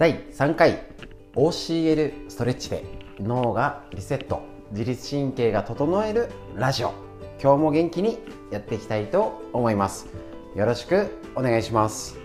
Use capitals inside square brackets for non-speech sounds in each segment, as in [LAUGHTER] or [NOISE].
第3回 OCL ストレッチで脳がリセット自律神経が整えるラジオ。今日も元気にやっていきたいと思います。よろしくお願いします。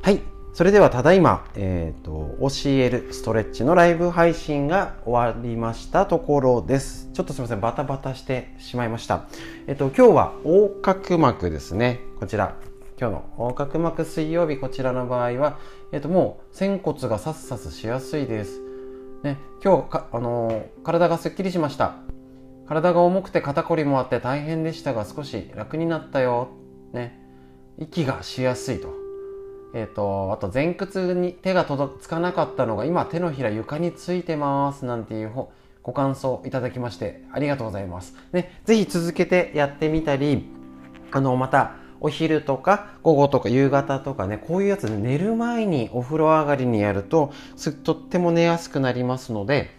はい。それではただいま、えーと、OCL ストレッチのライブ配信が終わりましたところです。ちょっとすみません、バタバタしてしまいました。えっ、と、今日は横隔膜ですね。こちら。今日の横隔膜水曜日、こちらの場合は、えっ、と、もう仙骨がサスサスしやすいです。ね、今日あのー、体がすっきりしました。体が重くて肩こりもあって大変でしたが少し楽になったよ。ね、息がしやすいと。えっ、ー、と、あと前屈に手が届つかなかったのが今手のひら床についてますなんていうご感想いただきましてありがとうございます。ね、ぜひ続けてやってみたり、あの、またお昼とか午後とか夕方とかね、こういうやつで寝る前にお風呂上がりにやるとすとっても寝やすくなりますので、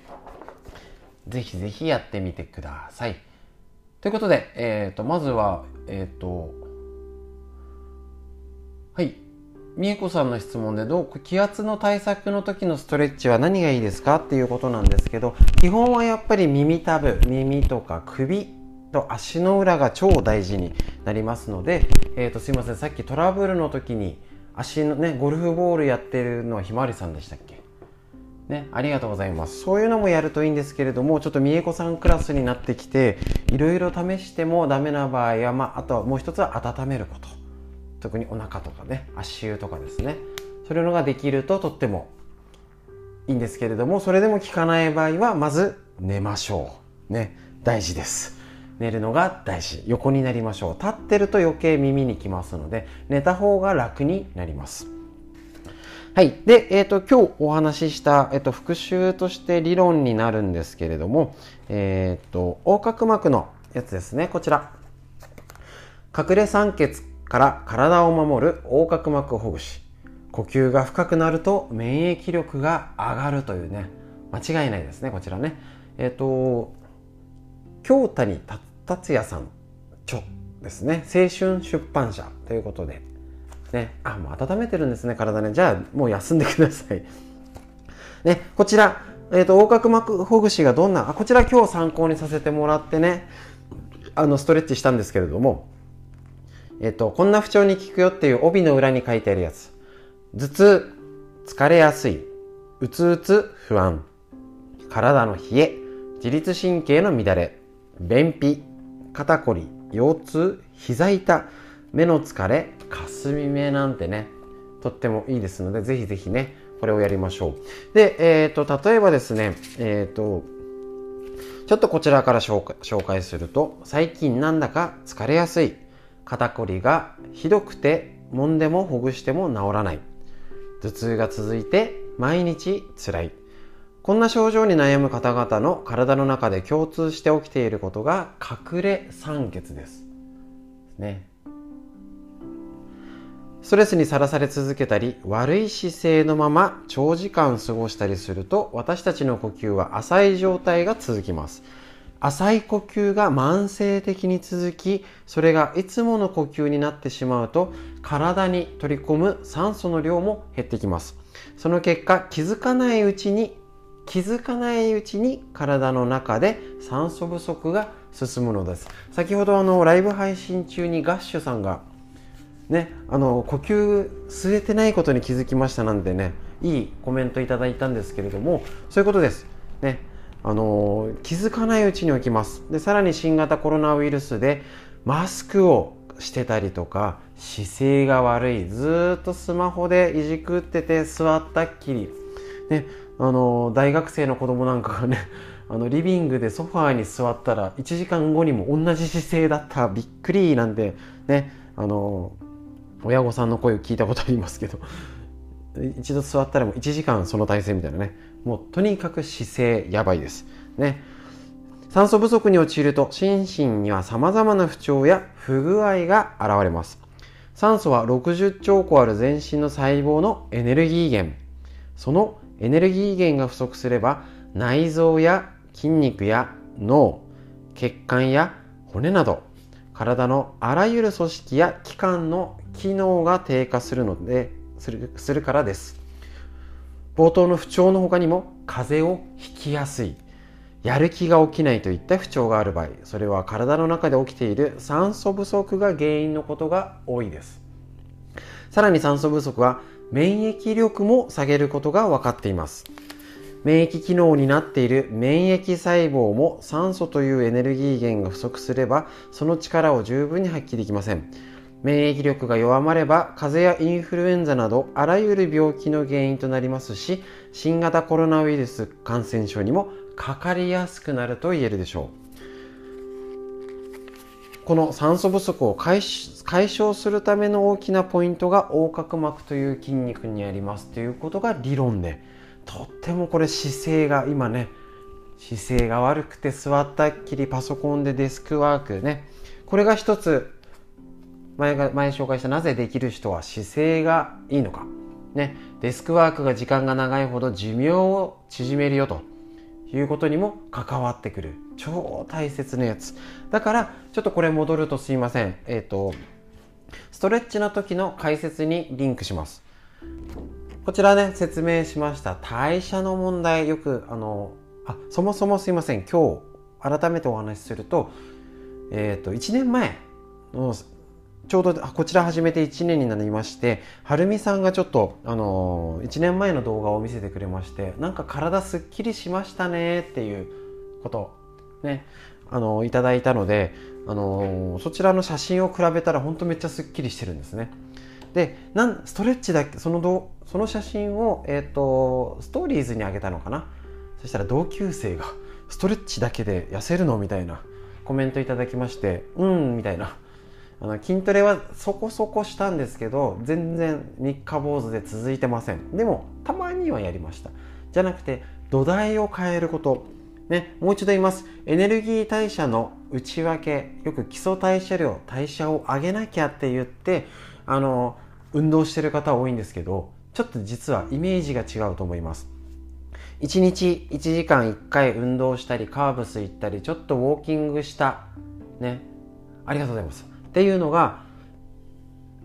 ぜひぜひやってみてください。ということで、えっ、ー、と、まずは、えっ、ー、と、はい。みえこさんの質問でどう気圧の対策の時のストレッチは何がいいですかっていうことなんですけど基本はやっぱり耳たぶ耳とか首と足の裏が超大事になりますので、えー、とすいませんさっきトラブルの時に足のねゴルフボールやってるのはひまわりさんでしたっけ？ね、ありがとうございます。そういうのもやるといいんですけれども、ちょっとみえこさんクラスになってきて、いろいろ試してもダメな場合は、まあ、あとはもう一つは温めること。特にお腹とかね足湯とかですね。そういうのができるととってもいいんですけれどもそれでも効かない場合はまず寝ましょう。ね。大事です。寝るのが大事。横になりましょう。立ってると余計耳にきますので寝た方が楽になります。はい。で、えっ、ー、と、今日お話しした、えっ、ー、と、復習として理論になるんですけれども、えっ、ー、と、横隔膜のやつですね。こちら。隠れ酸欠から体を守る横隔膜ほぐし呼吸が深くなると免疫力が上がるというね。間違いないですねこちらね。えっ、ー、と京谷達也さん著ですね。青春出版社ということで。ねあもう温めてるんですね体ね。じゃあもう休んでください。ねこちらえっ、ー、と横隔膜ほぐしがどんなあこちら今日参考にさせてもらってねあのストレッチしたんですけれども。えっと、こんな不調に効くよっていう帯の裏に書いてあるやつ。頭痛、疲れやすい、うつうつ不安、体の冷え、自律神経の乱れ、便秘、肩こり、腰痛、膝痛、目の疲れ、かすみ目なんてね、とってもいいですので、ぜひぜひね、これをやりましょう。で、えっ、ー、と、例えばですね、えっ、ー、と、ちょっとこちらから紹介すると、最近なんだか疲れやすい、肩こりがひどくて揉んでもほぐしても治らない。頭痛が続いて毎日つらい。こんな症状に悩む方々の体の中で共通して起きていることが隠れ酸欠です。ね。ストレスにさらされ続けたり悪い姿勢のまま長時間過ごしたりすると私たちの呼吸は浅い状態が続きます。浅い呼吸が慢性的に続きそれがいつもの呼吸になってしまうと体に取り込む酸素の量も減ってきます。その結果気づかないうちに気づかないうちに体の中で酸素不足が進むのです。先ほどあのライブ配信中にガッシュさんがねあの呼吸吸えてないことに気づきましたなんてねいいコメントいただいたんですけれどもそういうことです。ねあの気づかないうちに起きます。でさらに新型コロナウイルスでマスクをしてたりとか姿勢が悪いずっとスマホでいじくってて座ったっきり、ね、あの大学生の子供なんかがね [LAUGHS] あのリビングでソファーに座ったら1時間後にも同じ姿勢だった。びっくりなんてねあの親御さんの声を聞いたことありますけど。一度座ったらもう1時間その体勢みたいなね。もうとにかく姿勢やばいです。ね。酸素不足に陥ると心身には様々な不調や不具合が現れます。酸素は60兆個ある全身の細胞のエネルギー源。そのエネルギー源が不足すれば内臓や筋肉や脳血管や骨など体のあらゆる組織や器官の機能が低下するのでするするからです。冒頭の不調の他にも風邪をひきやすい。やる気が起きないといった不調がある場合それは体の中で起きている酸素不足が原因のことが多いです。さらに酸素不足は免疫力も下げることが分かっています。免疫機能になっている免疫細胞も酸素というエネルギー源が不足すればその力を十分に発揮できません。免疫力が弱まれば風邪やインフルエンザなどあらゆる病気の原因となりますし新型コロナウイルス感染症にもかかりやすくなると言えるでしょう。この酸素不足を解消するための大きなポイントが横隔膜という筋肉にあります。ということが理論でとってもこれ姿勢が今ね姿勢が悪くて座ったっきりパソコンでデスクワークねこれが一つ前が前紹介したなぜできる人は姿勢がいいのか、ね、デスクワークが時間が長いほど寿命を縮めるよということにも関わってくる。超大切なやつ。だからちょっとこれ戻るとすいません。えっ、ー、とストレッチの時の解説にリンクします。こちらね説明しました。代謝の問題。よくあのあそもそもすいません。今日改めてお話しするとえっ、ー、と1年前のちょうどこちら始めて1年になりましてはるみさんがちょっと、あのー、1年前の動画を見せてくれましてなんか体すっきりしましたねっていうことねあのー、いただいたので、あのー、そちらの写真を比べたら本当めっちゃすっきりしてるんですね。でなんストレッチだけそのどその写真を、えーと、ストーリーズにあげたのかな？そしたら同級生がストレッチだけで痩せるの？みたいなコメントいただきましてうんみたいな。あの筋トレはそこそこしたんですけど全然三日坊主で続いてませんでもたまにはやりましたじゃなくて土台を変えることね、もう一度言います。エネルギー代謝の内訳、よく基礎代謝量、代謝を上げなきゃって言って、あの、運動してる方多いんですけど、ちょっと実はイメージが違うと思います。1日1時間1回運動したり、カーブス行ったり、ちょっとウォーキングした。ね。ありがとうございます。っていうのが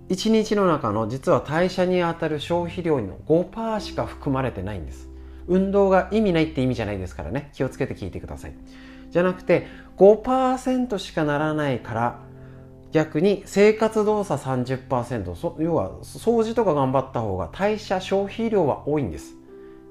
1日の中の実は代謝にあたる消費量の5%しか含まれてないんです。運動が意味ないって意味じゃないですからね。気をつけて聞いてください。じゃなくて5%しかならないから逆に生活動作30%そ要は掃除とか頑張った方が代謝消費量は多いんです。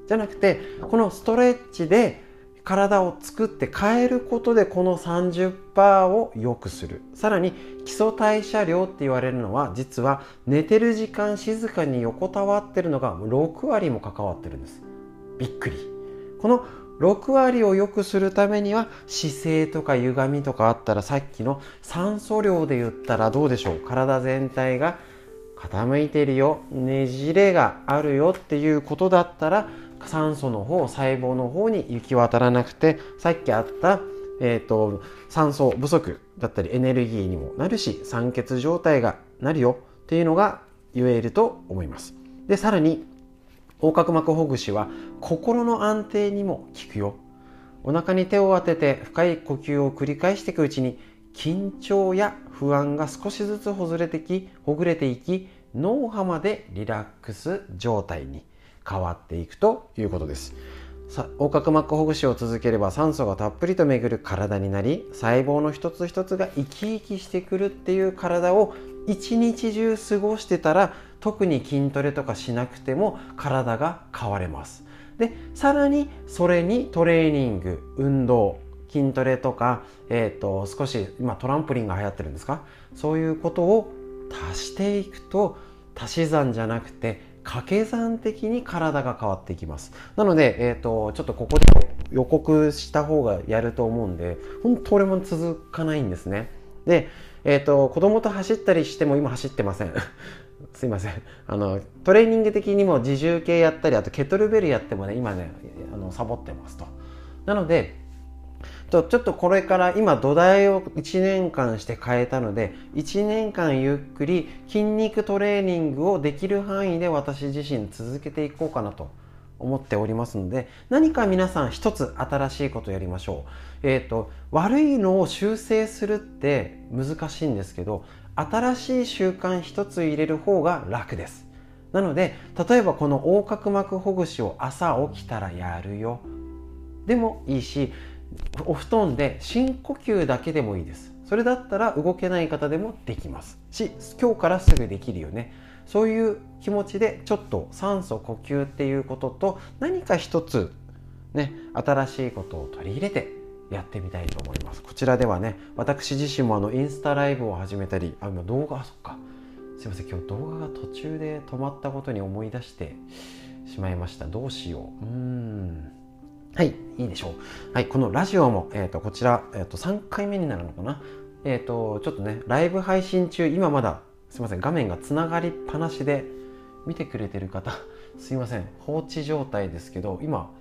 じゃなくてこのストレッチで体を作って変えることでこの30%を良くする。さらに基礎代謝量って言われるのは実は寝てる時間静かに横たわってるのが6割も関わってるんです。びっくり。この6割を良くするためには姿勢とか歪みとかあったらさっきの酸素量で言ったらどうでしょう。体全体が傾いてるよ。ねじれがあるよっていうことだったら酸素の方細胞の方に行き渡らなくてさっきあった、えーと、酸素不足だったりエネルギーにもなるし酸欠状態がなるよっていうのが言えると思います。でさらに横隔膜ほぐしは心の安定にも効くよ。お腹に手を当てて深い呼吸を繰り返していくうちに緊張や不安が少しずつほぐれてきほぐれていき脳波までリラックス状態に変わっていくということです。横隔膜ほぐしを続ければ酸素がたっぷりと巡る体になり細胞の一つ一つが生き生きしてくるっていう体を一日中過ごしてたら特に筋トレとかしなくても体が変われます。でさらにそれにトレーニング運動筋トレとか、えーと、少し今トランポリンが流行ってるんですか？そういうことを足していくと足し算じゃなくて掛け算的に体が変わっていきます。なので、えーと、ちょっとここで予告した方がやると思うんで本当俺も続かないんですね。で、えーと、子供と走ったりしても今走ってません。[LAUGHS] すいません。あのトレーニング的にも自重系やったりあとケトルベルやってもね今ねあのサボってますと。なのでとちょっとこれから今土台を1年間して変えたので1年間ゆっくり筋肉トレーニングをできる範囲で私自身続けていこうかなと思っておりますので何か皆さん一つ新しいことやりましょう。えっ、ー、と悪いのを修正するって難しいんですけど新しい習慣一つ入れる方が楽です。なので例えばこの横隔膜ほぐしを朝起きたらやるよでもいいしお布団で深呼吸だけでもいいです。それだったら動けない方でもできます。し今日からすぐできるよね。そういう気持ちでちょっと酸素呼吸っていうことと何か一つね新しいことを取り入れてやってみたいと思います。こちらではね私自身もあのインスタライブを始めたりあ今動画あそっか。すいません今日動画が途中で止まったことに思い出してしまいました。どうしよう。うん。はいいいでしょう。はいこのラジオも、えーと、こちら、えーと、3回目になるのかな。えっ、ー、とちょっとねライブ配信中今まだすいません画面がつながりっぱなしで見てくれてる方すいません放置状態ですけど今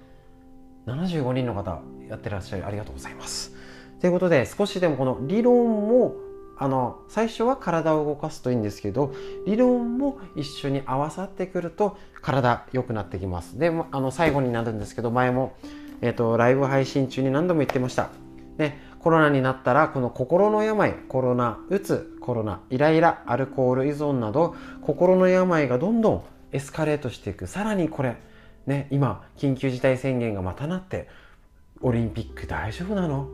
75人の方やってらっしゃるありがとうございます。ということで少しでもこの理論もあの最初は体を動かすといいんですけど理論も一緒に合わさってくると体良くなってきます。であの最後になるんですけど前も、えーと、ライブ配信中に何度も言ってました、ね、コロナになったらこの心の病コロナうつコロナイライラアルコール依存など心の病がどんどんエスカレートしていく。さらにこれね今緊急事態宣言がまたなってオリンピック大丈夫なの？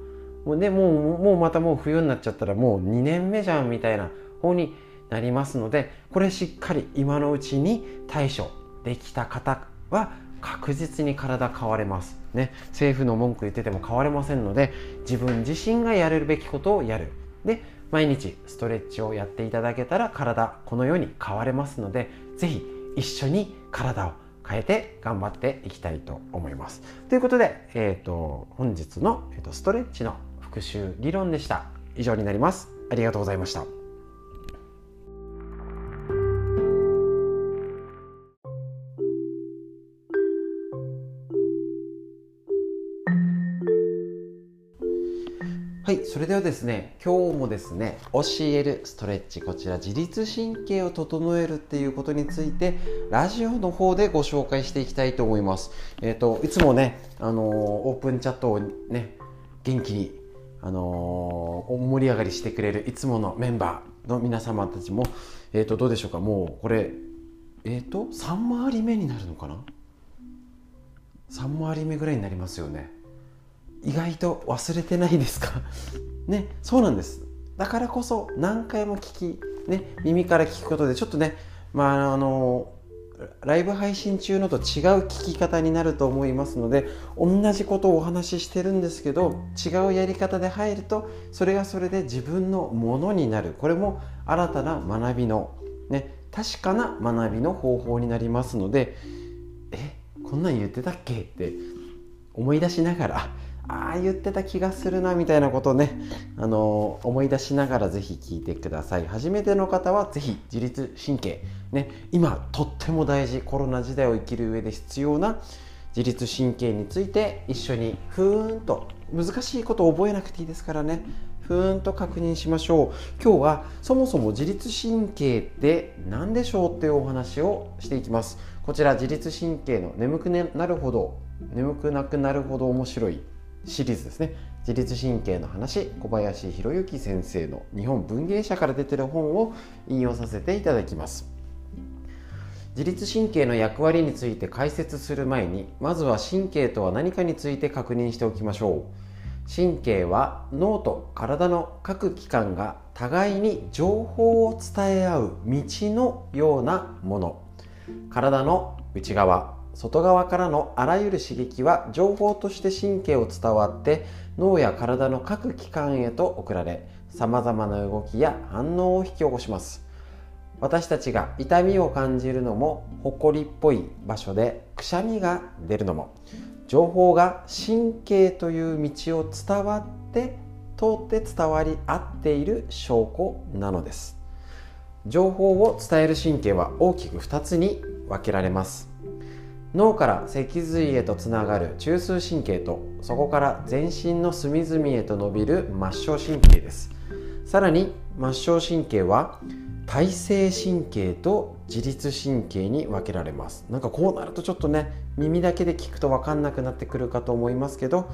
もうねもうもうまたもう冬になっちゃったらもう2年目じゃんみたいな方になりますのでこれしっかり今のうちに対処できた方は確実に体変われます。ね、政府の文句言ってても変われませんので自分自身がやれるべきことをやる。で毎日ストレッチをやっていただけたら体このように変われますので是非一緒に体を変えて頑張っていきたいと思います。ということで、えーと、本日の、えーとストレッチの復習理論でした以上になりますありがとうございましたはい、それではですね、今日もですね、教えるストレッチ、こちら自律神経を整えるっていうことについて、ラジオの方でご紹介していきたいと思います。えっ、ー、と、いつもね、あのー、オープンチャットをね、元気にあのー、盛り上がりしてくれるいつものメンバーの皆様たちも、えー、とどうでしょうか？もうこれえっ、と3回り目になるのかな？3回り目ぐらいになりますよね。意外と忘れてないですか？[LAUGHS] ねそうなんです。だからこそ何回も聞き、ね、耳から聞くことでちょっとねまああのライブ配信中のと違う聞き方になると思いますので同じことをお話ししてるんですけど違うやり方で入るとそれがそれで自分のものになる。これも新たな学びの、ね、確かな学びの方法になりますのでえこんなん言ってたっけ？って思い出しながらああ言ってた気がするなみたいなことをね、あの、思い出しながらぜひ聞いてください。初めての方はぜひ自律神経ね今とっても大事コロナ時代を生きる上で必要な自律神経について一緒にふーんと難しいことを覚えなくていいですからねふーんと確認しましょう。今日はそもそも自律神経って何でしょうっていうお話をしていきます。こちら自律神経の眠くなるほど眠くなくなるほど面白いシリーズですね。自律神経の話小林博之先生の日本文芸社から出てる本を引用させていただきます。自律神経の役割について解説する前にまずは神経とは何かについて確認しておきましょう。神経は脳と体の各器官が互いに情報を伝え合う道のようなもの。体の内側外側からのあらゆる刺激は情報として神経を伝わって脳や体の各器官へと送られさまざまな動きや反応を引き起こします。私たちが痛みを感じるのもほこりっぽい場所でくしゃみが出るのも情報が神経という道を伝わって通って伝わり合っている証拠なのです。情報を伝える神経は大きく2つに分けられます。脳から脊髄へとつながる中枢神経とそこから全身の隅々へと伸びる末梢神経です。さらに末梢神経は体性神経と自律神経に分けられます。なんかこうなるとちょっとね耳だけで聞くと分かんなくなってくるかと思いますけど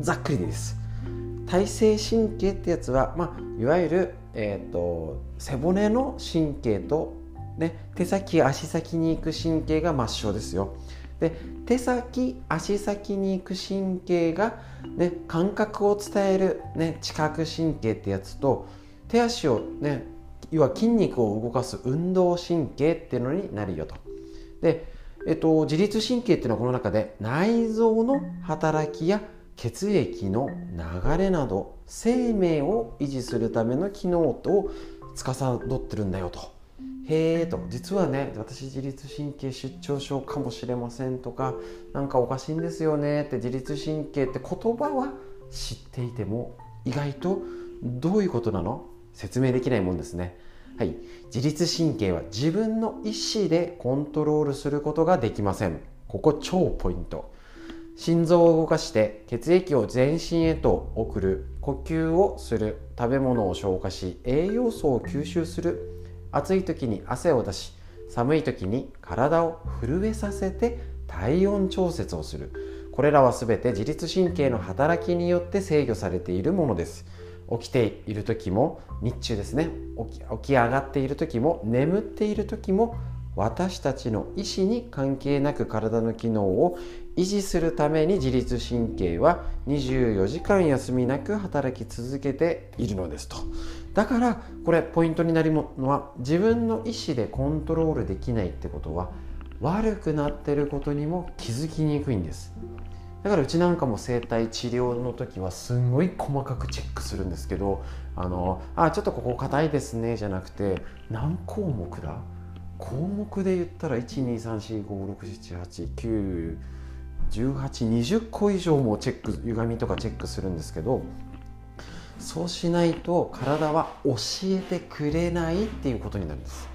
ざっくりです。体性神経ってやつは、まあ、いわゆる、えーと、背骨の神経と、ね、手先足先に行く神経が末梢ですよで手先足先に行く神経が、ね、感覚を伝える、ね、知覚神経ってやつと手足をね要は筋肉を動かす運動神経っていうのになるよと。で、えっと、自律神経っていうのはこの中で内臓の働きや血液の流れなど生命を維持するための機能を司ってるんだよと。へえと実はね私自律神経失調症かもしれませんとか何かおかしいんですよねって自律神経って言葉は知っていても意外とどういうことなの？説明できないもんですね。はい、自律神経は自分の意思でコントロールすることができません。ここ超ポイント。心臓を動かして血液を全身へと送る、呼吸をする、食べ物を消化し、栄養素を吸収する、暑い時に汗を出し、寒い時に体を震えさせて体温調節をする。これらは全て自律神経の働きによって制御されているものです。起きている時も日中ですね起き上がっている時も眠っている時も私たちの意思に関係なく体の機能を維持するために自律神経は24時間休みなく働き続けているのですと。だからこれポイントになるのは自分の意思でコントロールできないってことは悪くなってることにも気づきにくいんです。だからうちなんかも整体治療の時はすんごい細かくチェックするんですけどあのあちょっとここ硬いですねじゃなくて何項目だ？項目で言ったら1234567891820個以上もチェック歪みとかチェックするんですけどそうしないと体は教えてくれないっていうことになるんです。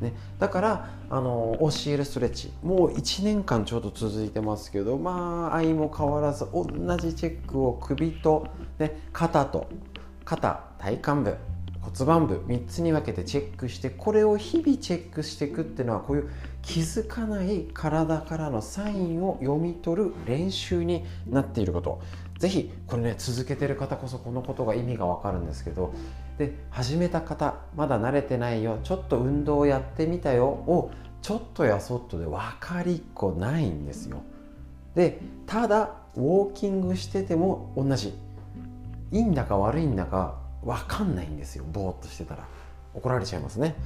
ね、だからあの教えるストレッチもう1年間ちょうど続いてますけどまあ相も変わらず同じチェックを首と、ね、肩と肩体幹部骨盤部3つに分けてチェックしてこれを日々チェックしていくっていうのはこういう気づかない体からのサインを読み取る練習になっていること。是非これね続けてる方こそこのことが意味が分かるんですけど。で始めた方まだ慣れてないよ。ちょっと運動をやってみたよ。をちょっとやそっとで分かりっこないんですよ。でただウォーキングしてても同じ。いいんだか悪いんだか分かんないんですよぼーっとしてたら。怒られちゃいますね。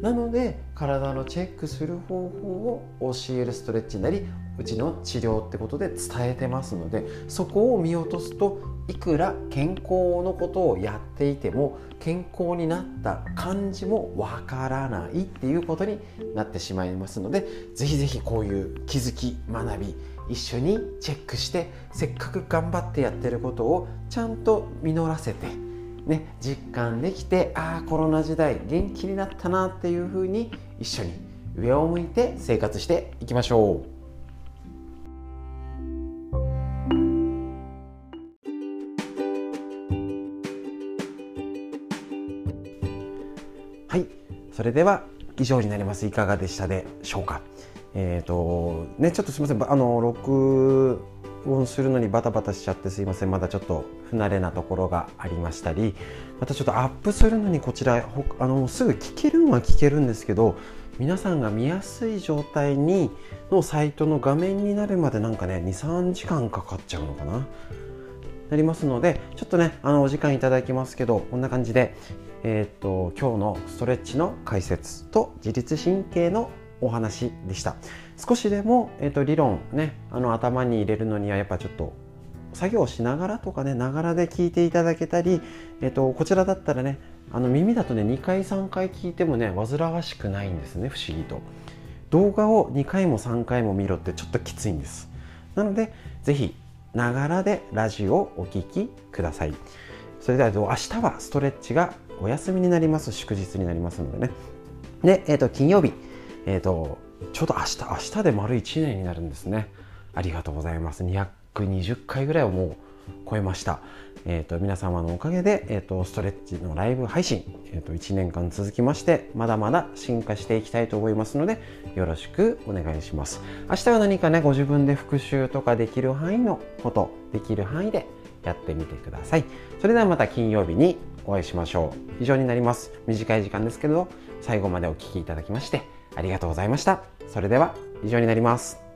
なので体のチェックする方法を教えるストレッチなりうちの治療ってことで伝えてますのでそこを見落とすといくら健康のことをやっていても健康になった感じもわからないっていうことになってしまいますのでぜひぜひこういう気づき学び一緒にチェックしてせっかく頑張ってやってることをちゃんと実らせてね、実感できてああコロナ時代元気になったなっていうふうに一緒に上を向いて生活していきましょう。はいそれでは以上になります。いかがでしたでしょうか？えっ、ー、とねちょっとすみません。あの録音するのにバタバタしちゃってすいません。まだちょっと不慣れなところがありましたり。またちょっとアップするのにこちらあのすぐ聞けるのは聞けるんですけど皆さんが見やすい状態にのサイトの画面になるまでなんかね23時間かかっちゃうのかな？なりますのでちょっとねあのお時間いただきますけどこんな感じでえっ、と今日のストレッチの解説と自律神経のお話でした。少しでも、えーと、理論ねあの頭に入れるのにはやっぱちょっと作業しながらとかねながらで聞いていただけたり、えーと、こちらだったらねあの耳だとね2回3回聞いてもね煩わしくないんですね不思議と。動画を2回も3回も見ろってちょっときついんです。なので是非ながらでラジオをお聴きください。それでは明日はストレッチがお休みになります。祝日になりますのでね。で、えーと金曜日。えっ、ー、とちょうど明日明日で丸1年になるんですね。ありがとうございます。220回ぐらいはもう超えました。えーと、皆様のおかげで、えーと、ストレッチのライブ配信、えーと、と1年間続きましてまだまだ進化していきたいと思いますのでよろしくお願いします。明日は何かねご自分で復習とかできる範囲のことできる範囲でやってみてください。それではまた金曜日にお会いしましょう。以上になります。短い時間ですけれど最後までお聴きいただきましてありがとうございました。それでは以上になります。